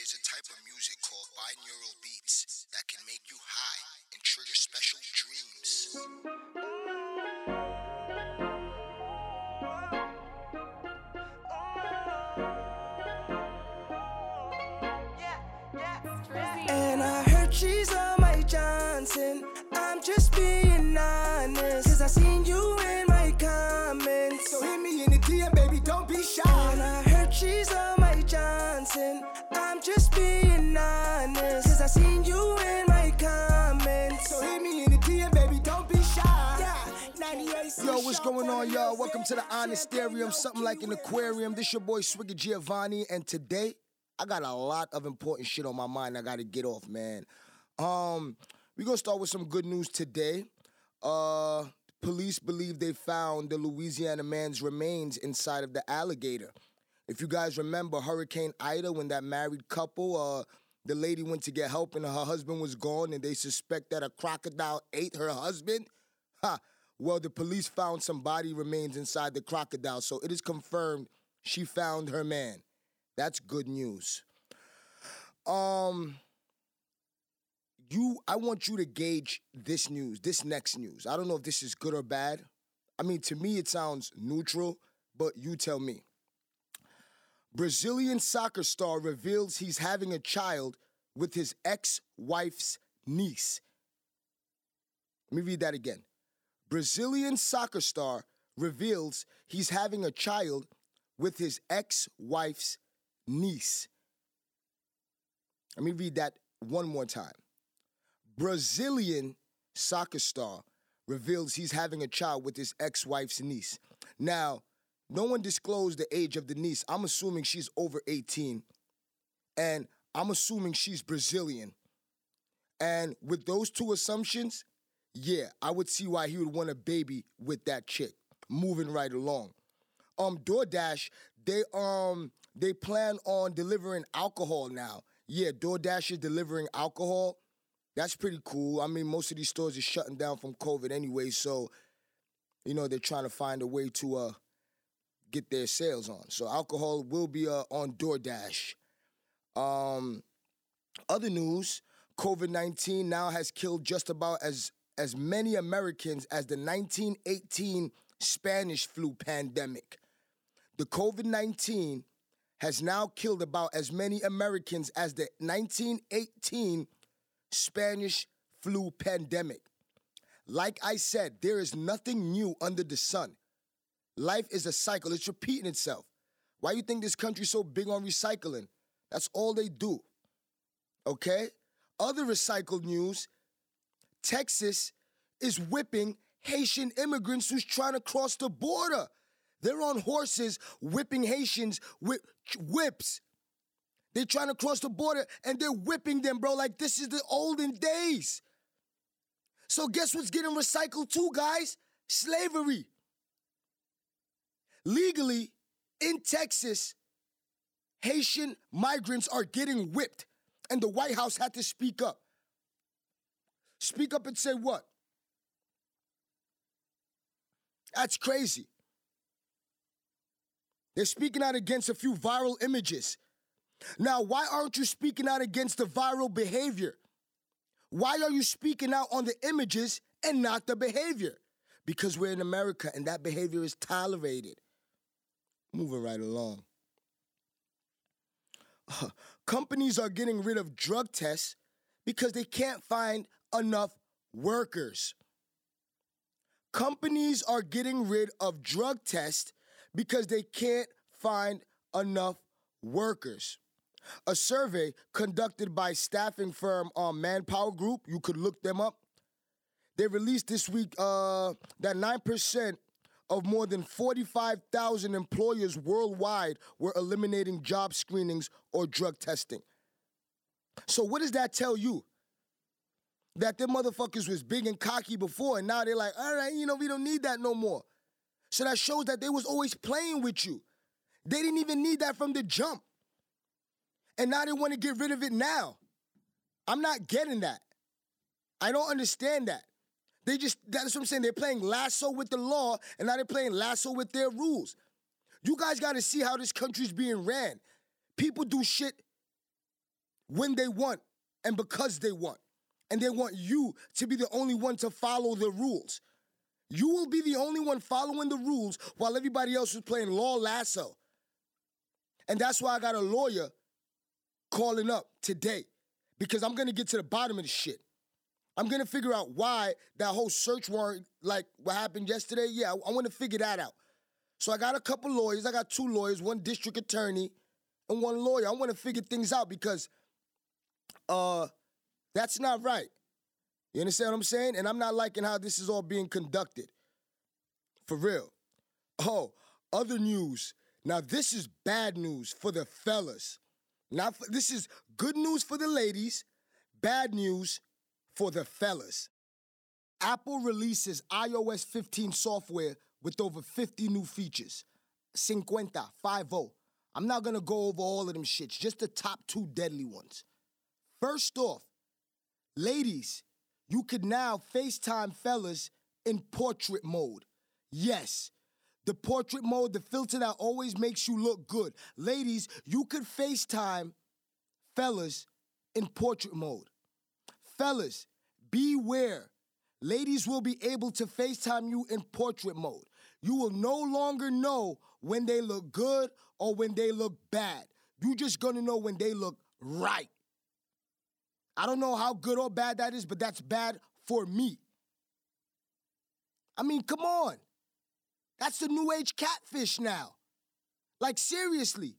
There's a type of music called binaural beats that can make you high and trigger special dreams. And I heard she's on my Johnson. I'm just being honest. Cause I seen you in my comments. So hit me in the DM, baby, don't be shy. And I heard she's on my Johnson. Yo, what's going on, y'all? Welcome to the Honestarium, something like an aquarium. This your boy Swiggy Giovanni, and today I got a lot of important shit on my mind. I got to get off, man. Um, we gonna start with some good news today. Uh, police believe they found the Louisiana man's remains inside of the alligator. If you guys remember Hurricane Ida, when that married couple, uh, the lady went to get help and her husband was gone, and they suspect that a crocodile ate her husband. Ha! Well, the police found some body remains inside the crocodile, so it is confirmed she found her man. That's good news. Um, you, I want you to gauge this news, this next news. I don't know if this is good or bad. I mean, to me, it sounds neutral, but you tell me. Brazilian soccer star reveals he's having a child with his ex wife's niece. Let me read that again. Brazilian soccer star reveals he's having a child with his ex wife's niece. Let me read that one more time. Brazilian soccer star reveals he's having a child with his ex wife's niece. Now, no one disclosed the age of the niece. I'm assuming she's over 18. And I'm assuming she's Brazilian. And with those two assumptions, yeah, I would see why he would want a baby with that chick. Moving right along. Um, DoorDash, they um they plan on delivering alcohol now. Yeah, DoorDash is delivering alcohol. That's pretty cool. I mean, most of these stores are shutting down from COVID anyway, so you know they're trying to find a way to uh get their sales on. So alcohol will be uh, on DoorDash. Um, other news: COVID nineteen now has killed just about as as many Americans as the 1918 Spanish flu pandemic. The COVID 19 has now killed about as many Americans as the 1918 Spanish flu pandemic. Like I said, there is nothing new under the sun. Life is a cycle, it's repeating itself. Why you think this country's so big on recycling? That's all they do. Okay? Other recycled news Texas is whipping Haitian immigrants who's trying to cross the border. They're on horses whipping Haitians with whips. They're trying to cross the border and they're whipping them, bro, like this is the olden days. So, guess what's getting recycled too, guys? Slavery. Legally, in Texas, Haitian migrants are getting whipped, and the White House had to speak up. Speak up and say what? That's crazy. They're speaking out against a few viral images. Now, why aren't you speaking out against the viral behavior? Why are you speaking out on the images and not the behavior? Because we're in America and that behavior is tolerated. Moving right along. Companies are getting rid of drug tests because they can't find enough workers. Companies are getting rid of drug tests because they can't find enough workers. A survey conducted by staffing firm um, Manpower Group, you could look them up. They released this week uh, that 9% of more than 45,000 employers worldwide were eliminating job screenings or drug testing. So, what does that tell you? That them motherfuckers was big and cocky before, and now they're like, all right, you know, we don't need that no more. So that shows that they was always playing with you. They didn't even need that from the jump. And now they want to get rid of it now. I'm not getting that. I don't understand that. They just, that's what I'm saying. They're playing lasso with the law, and now they're playing lasso with their rules. You guys got to see how this country's being ran. People do shit when they want and because they want. And they want you to be the only one to follow the rules. You will be the only one following the rules while everybody else is playing law lasso. And that's why I got a lawyer calling up today because I'm gonna get to the bottom of the shit. I'm gonna figure out why that whole search warrant, like what happened yesterday. Yeah, I, I wanna figure that out. So I got a couple lawyers. I got two lawyers, one district attorney and one lawyer. I wanna figure things out because uh that's not right. You understand what I'm saying? And I'm not liking how this is all being conducted. For real. Oh, other news. Now, this is bad news for the fellas. Not for, this is good news for the ladies, bad news for the fellas. Apple releases iOS 15 software with over 50 new features. 50, 50. I'm not gonna go over all of them shits, just the top two deadly ones. First off, ladies, you could now FaceTime fellas in portrait mode. Yes, the portrait mode, the filter that always makes you look good. Ladies, you could FaceTime fellas in portrait mode. Fellas, beware. Ladies will be able to FaceTime you in portrait mode. You will no longer know when they look good or when they look bad. You're just gonna know when they look right. I don't know how good or bad that is, but that's bad for me. I mean, come on. That's the new age catfish now. Like seriously.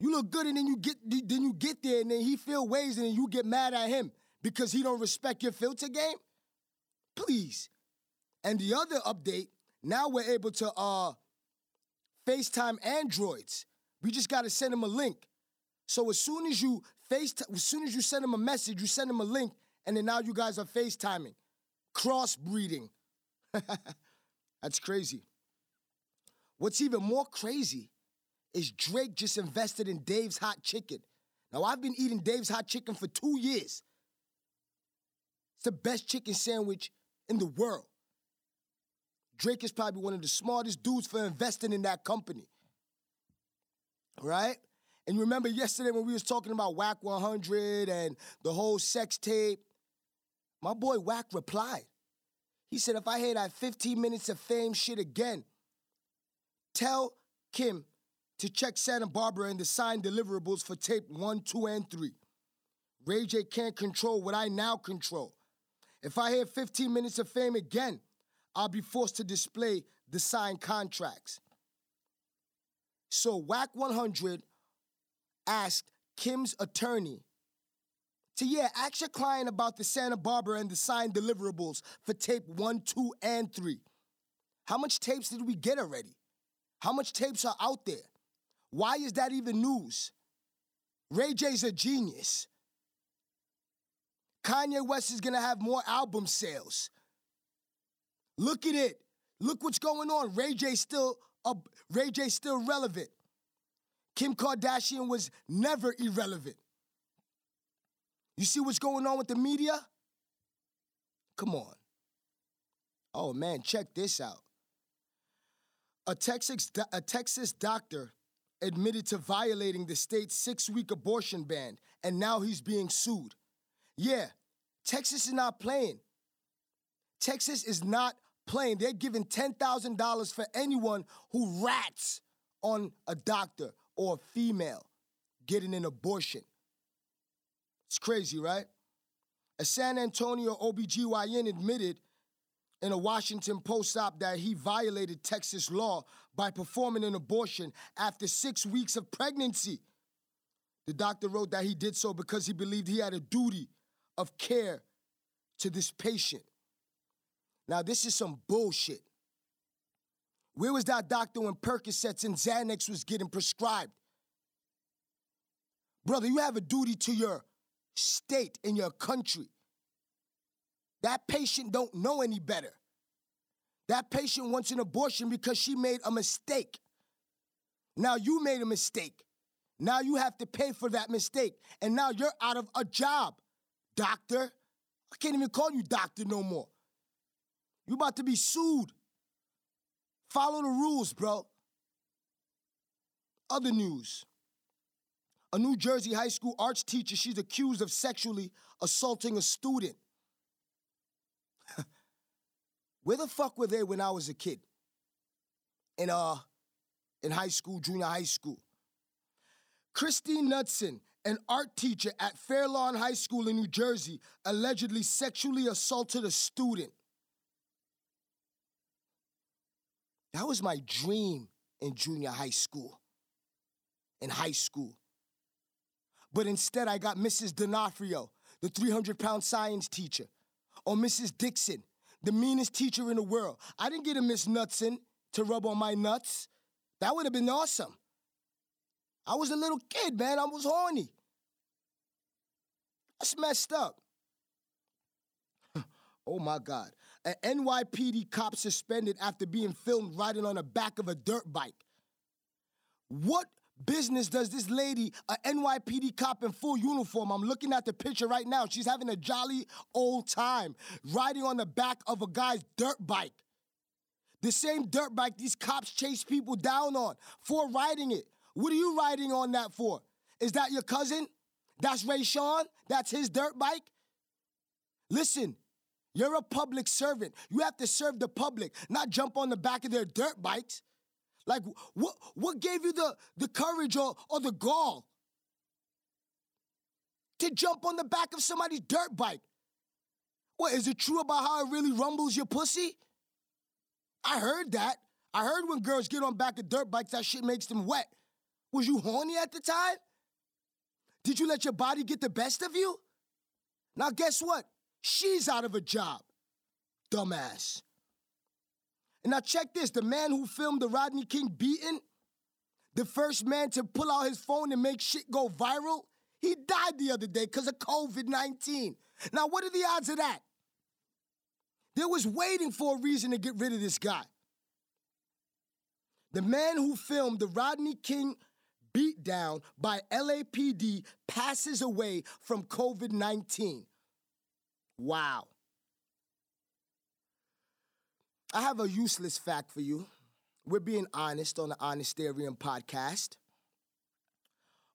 You look good and then you get then you get there and then he feel ways and then you get mad at him because he don't respect your filter game? Please. And the other update, now we're able to uh FaceTime androids. We just got to send them a link. So as soon as you FaceTime, as soon as you send them a message, you send them a link, and then now you guys are FaceTiming. Crossbreeding. That's crazy. What's even more crazy is Drake just invested in Dave's Hot Chicken. Now, I've been eating Dave's Hot Chicken for two years. It's the best chicken sandwich in the world. Drake is probably one of the smartest dudes for investing in that company. Right? And remember yesterday when we was talking about Wack 100 and the whole sex tape, my boy Wack replied. He said, if I hear that 15 minutes of fame shit again, tell Kim to check Santa Barbara and the signed deliverables for tape one, two, and three. Ray J can't control what I now control. If I hear 15 minutes of fame again, I'll be forced to display the signed contracts. So Wack 100 asked Kim's attorney to, yeah, ask your client about the Santa Barbara and the signed deliverables for tape one, two, and three. How much tapes did we get already? How much tapes are out there? Why is that even news? Ray J's a genius. Kanye West is gonna have more album sales. Look at it. Look what's going on. Ray J still uh, Ray J still relevant. Kim Kardashian was never irrelevant. You see what's going on with the media? Come on. Oh man, check this out. A Texas, a Texas doctor admitted to violating the state's six week abortion ban, and now he's being sued. Yeah, Texas is not playing. Texas is not playing. They're giving $10,000 for anyone who rats on a doctor or a female getting an abortion. It's crazy, right? A San Antonio OBGYN admitted in a Washington Post op that he violated Texas law by performing an abortion after six weeks of pregnancy. The doctor wrote that he did so because he believed he had a duty of care to this patient. Now, this is some bullshit. Where was that doctor when Percocets and Xanax was getting prescribed? Brother, you have a duty to your state and your country. That patient don't know any better. That patient wants an abortion because she made a mistake. Now you made a mistake. Now you have to pay for that mistake. And now you're out of a job, doctor. I can't even call you doctor no more. You're about to be sued. Follow the rules, bro. Other news. A New Jersey high school arts teacher, she's accused of sexually assaulting a student. Where the fuck were they when I was a kid? In uh in high school, junior high school. Christine Knudsen, an art teacher at Fairlawn High School in New Jersey, allegedly sexually assaulted a student. That was my dream in junior high school. In high school. But instead, I got Mrs. D'Onofrio, the 300 pound science teacher, or Mrs. Dixon, the meanest teacher in the world. I didn't get a Miss Nutson to rub on my nuts. That would have been awesome. I was a little kid, man. I was horny. That's messed up. oh my God. An NYPD cop suspended after being filmed riding on the back of a dirt bike. What business does this lady, a NYPD cop in full uniform, I'm looking at the picture right now. She's having a jolly old time riding on the back of a guy's dirt bike. The same dirt bike these cops chase people down on for riding it. What are you riding on that for? Is that your cousin? That's Ray Sean? That's his dirt bike? Listen, you're a public servant. You have to serve the public, not jump on the back of their dirt bikes. Like, what, what gave you the, the courage or, or the gall to jump on the back of somebody's dirt bike? What, is it true about how it really rumbles your pussy? I heard that. I heard when girls get on back of dirt bikes, that shit makes them wet. Was you horny at the time? Did you let your body get the best of you? Now, guess what? She's out of a job. Dumbass. And now, check this the man who filmed the Rodney King beating, the first man to pull out his phone and make shit go viral, he died the other day because of COVID 19. Now, what are the odds of that? They was waiting for a reason to get rid of this guy. The man who filmed the Rodney King beatdown by LAPD passes away from COVID 19. Wow. I have a useless fact for you. We're being honest on the Honestarium podcast.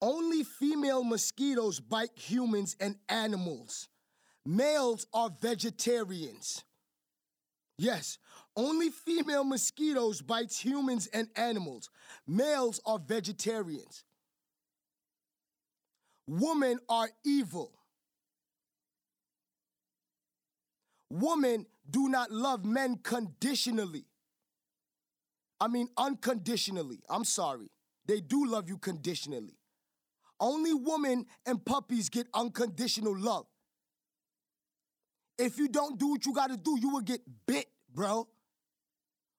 Only female mosquitoes bite humans and animals. Males are vegetarians. Yes, only female mosquitoes bites humans and animals. Males are vegetarians. Women are evil. Women do not love men conditionally. I mean, unconditionally. I'm sorry. They do love you conditionally. Only women and puppies get unconditional love. If you don't do what you gotta do, you will get bit, bro.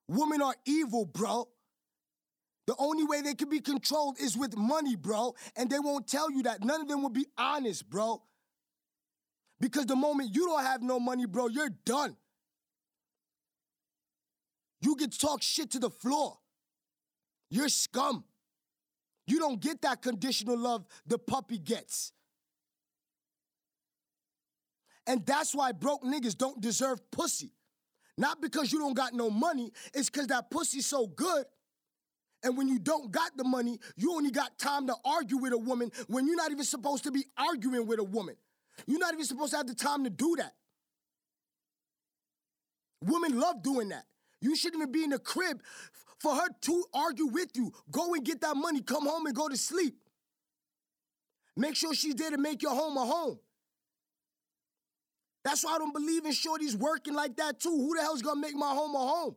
Women are evil, bro. The only way they can be controlled is with money, bro. And they won't tell you that. None of them will be honest, bro. Because the moment you don't have no money, bro, you're done. You get talk shit to the floor. You're scum. You don't get that conditional love the puppy gets. And that's why broke niggas don't deserve pussy. Not because you don't got no money, it's because that pussy's so good. And when you don't got the money, you only got time to argue with a woman when you're not even supposed to be arguing with a woman. You're not even supposed to have the time to do that. Women love doing that. You shouldn't even be in the crib for her to argue with you. Go and get that money, come home and go to sleep. Make sure she's there to make your home a home. That's why I don't believe in shorties working like that too. Who the hell's gonna make my home a home?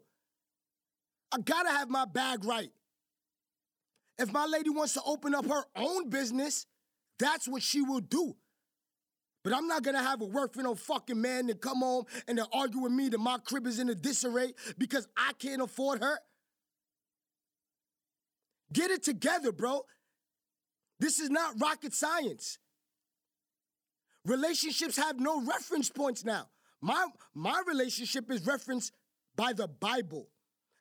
I gotta have my bag right. If my lady wants to open up her own business, that's what she will do. But I'm not gonna have a work for no fucking man to come home and to argue with me that my crib is in a disarray because I can't afford her. Get it together, bro. This is not rocket science. Relationships have no reference points now. My, my relationship is referenced by the Bible.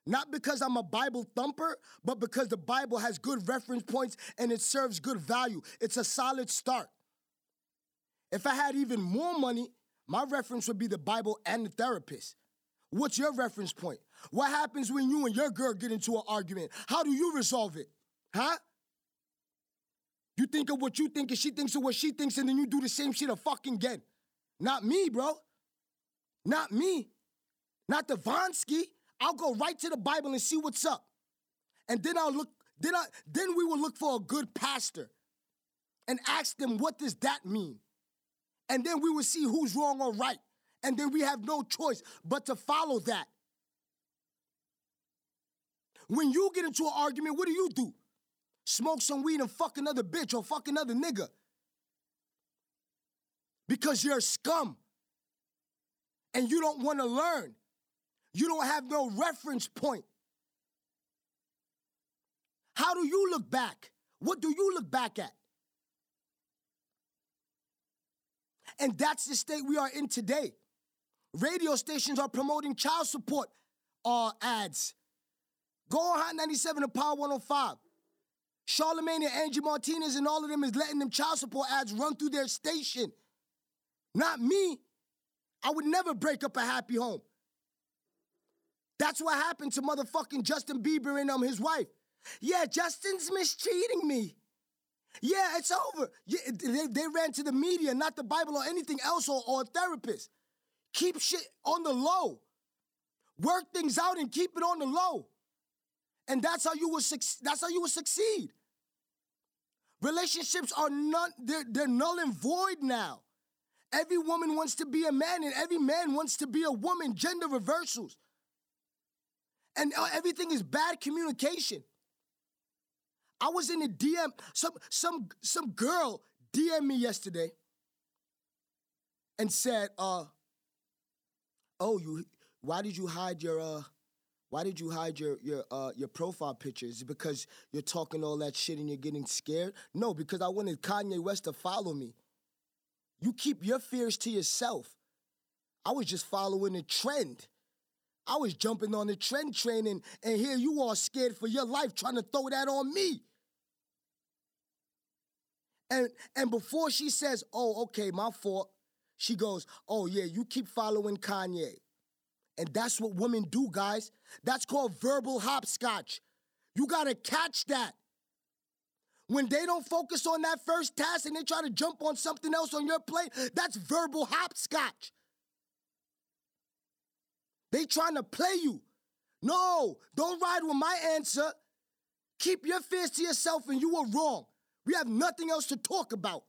Not because I'm a Bible thumper, but because the Bible has good reference points and it serves good value. It's a solid start. If I had even more money, my reference would be the Bible and the therapist. What's your reference point? What happens when you and your girl get into an argument? How do you resolve it? Huh? You think of what you think, and she thinks of what she thinks, and then you do the same shit a fucking again. Not me, bro. Not me. Not the Vonsky. I'll go right to the Bible and see what's up. And then I'll look, then I then we will look for a good pastor and ask them what does that mean? And then we will see who's wrong or right. And then we have no choice but to follow that. When you get into an argument, what do you do? Smoke some weed and fuck another bitch or fuck another nigga. Because you're scum. And you don't want to learn. You don't have no reference point. How do you look back? What do you look back at? And that's the state we are in today. Radio stations are promoting child support uh, ads. Go on Hot 97 and Power 105. Charlemagne and Angie Martinez and all of them is letting them child support ads run through their station. Not me. I would never break up a happy home. That's what happened to motherfucking Justin Bieber and um, his wife. Yeah, Justin's mistreating me. Yeah, it's over. They, they ran to the media, not the Bible or anything else or, or a therapist. Keep shit on the low. Work things out and keep it on the low. And that's how you will that's how you will succeed. Relationships are not they're, they're null and void now. Every woman wants to be a man and every man wants to be a woman, gender reversals. And uh, everything is bad communication. I was in a DM, some some some girl DM me yesterday and said, uh, oh, you why did you hide your uh why did you hide your your uh, your profile pictures? Because you're talking all that shit and you're getting scared? No, because I wanted Kanye West to follow me. You keep your fears to yourself. I was just following a trend. I was jumping on the trend train, and, here you are scared for your life trying to throw that on me. And and before she says, "Oh, okay, my fault," she goes, "Oh yeah, you keep following Kanye." And that's what women do, guys. That's called verbal hopscotch. You gotta catch that. When they don't focus on that first task and they try to jump on something else on your plate, that's verbal hopscotch. They trying to play you. No, don't ride with my answer. Keep your fears to yourself and you were wrong. We have nothing else to talk about.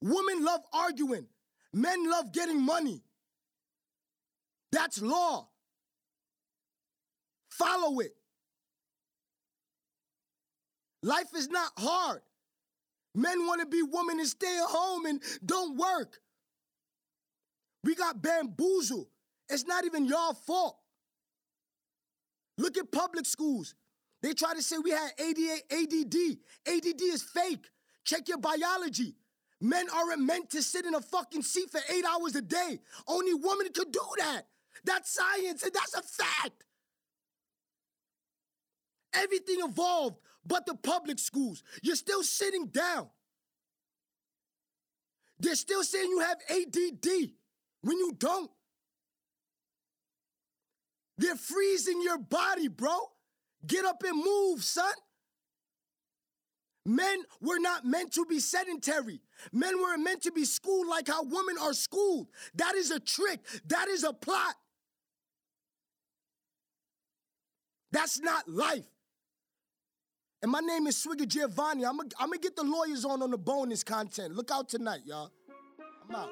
Women love arguing. Men love getting money. That's law. Follow it. Life is not hard. Men want to be women and stay at home and don't work. We got bamboozled. It's not even your fault. Look at public schools. They try to say we had ADD. ADD is fake. Check your biology. Men aren't meant to sit in a fucking seat for eight hours a day. Only women could do that. That's science, and that's a fact. Everything evolved but the public schools. You're still sitting down. They're still saying you have ADD when you don't. They're freezing your body, bro. Get up and move, son. Men were not meant to be sedentary. Men were meant to be schooled like how women are schooled. That is a trick. That is a plot. That's not life. And my name is Swigger Giovanni. I'm gonna get the lawyers on on the bonus content. Look out tonight, y'all. I'm out.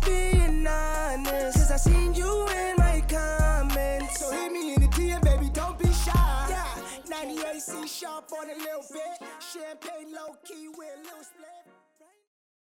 Just being honest. Cause I seen you in my comments. So hit me in the DM, baby, don't be shy. Yeah, 98 C sharp on a little bit. Champagne low key with a little.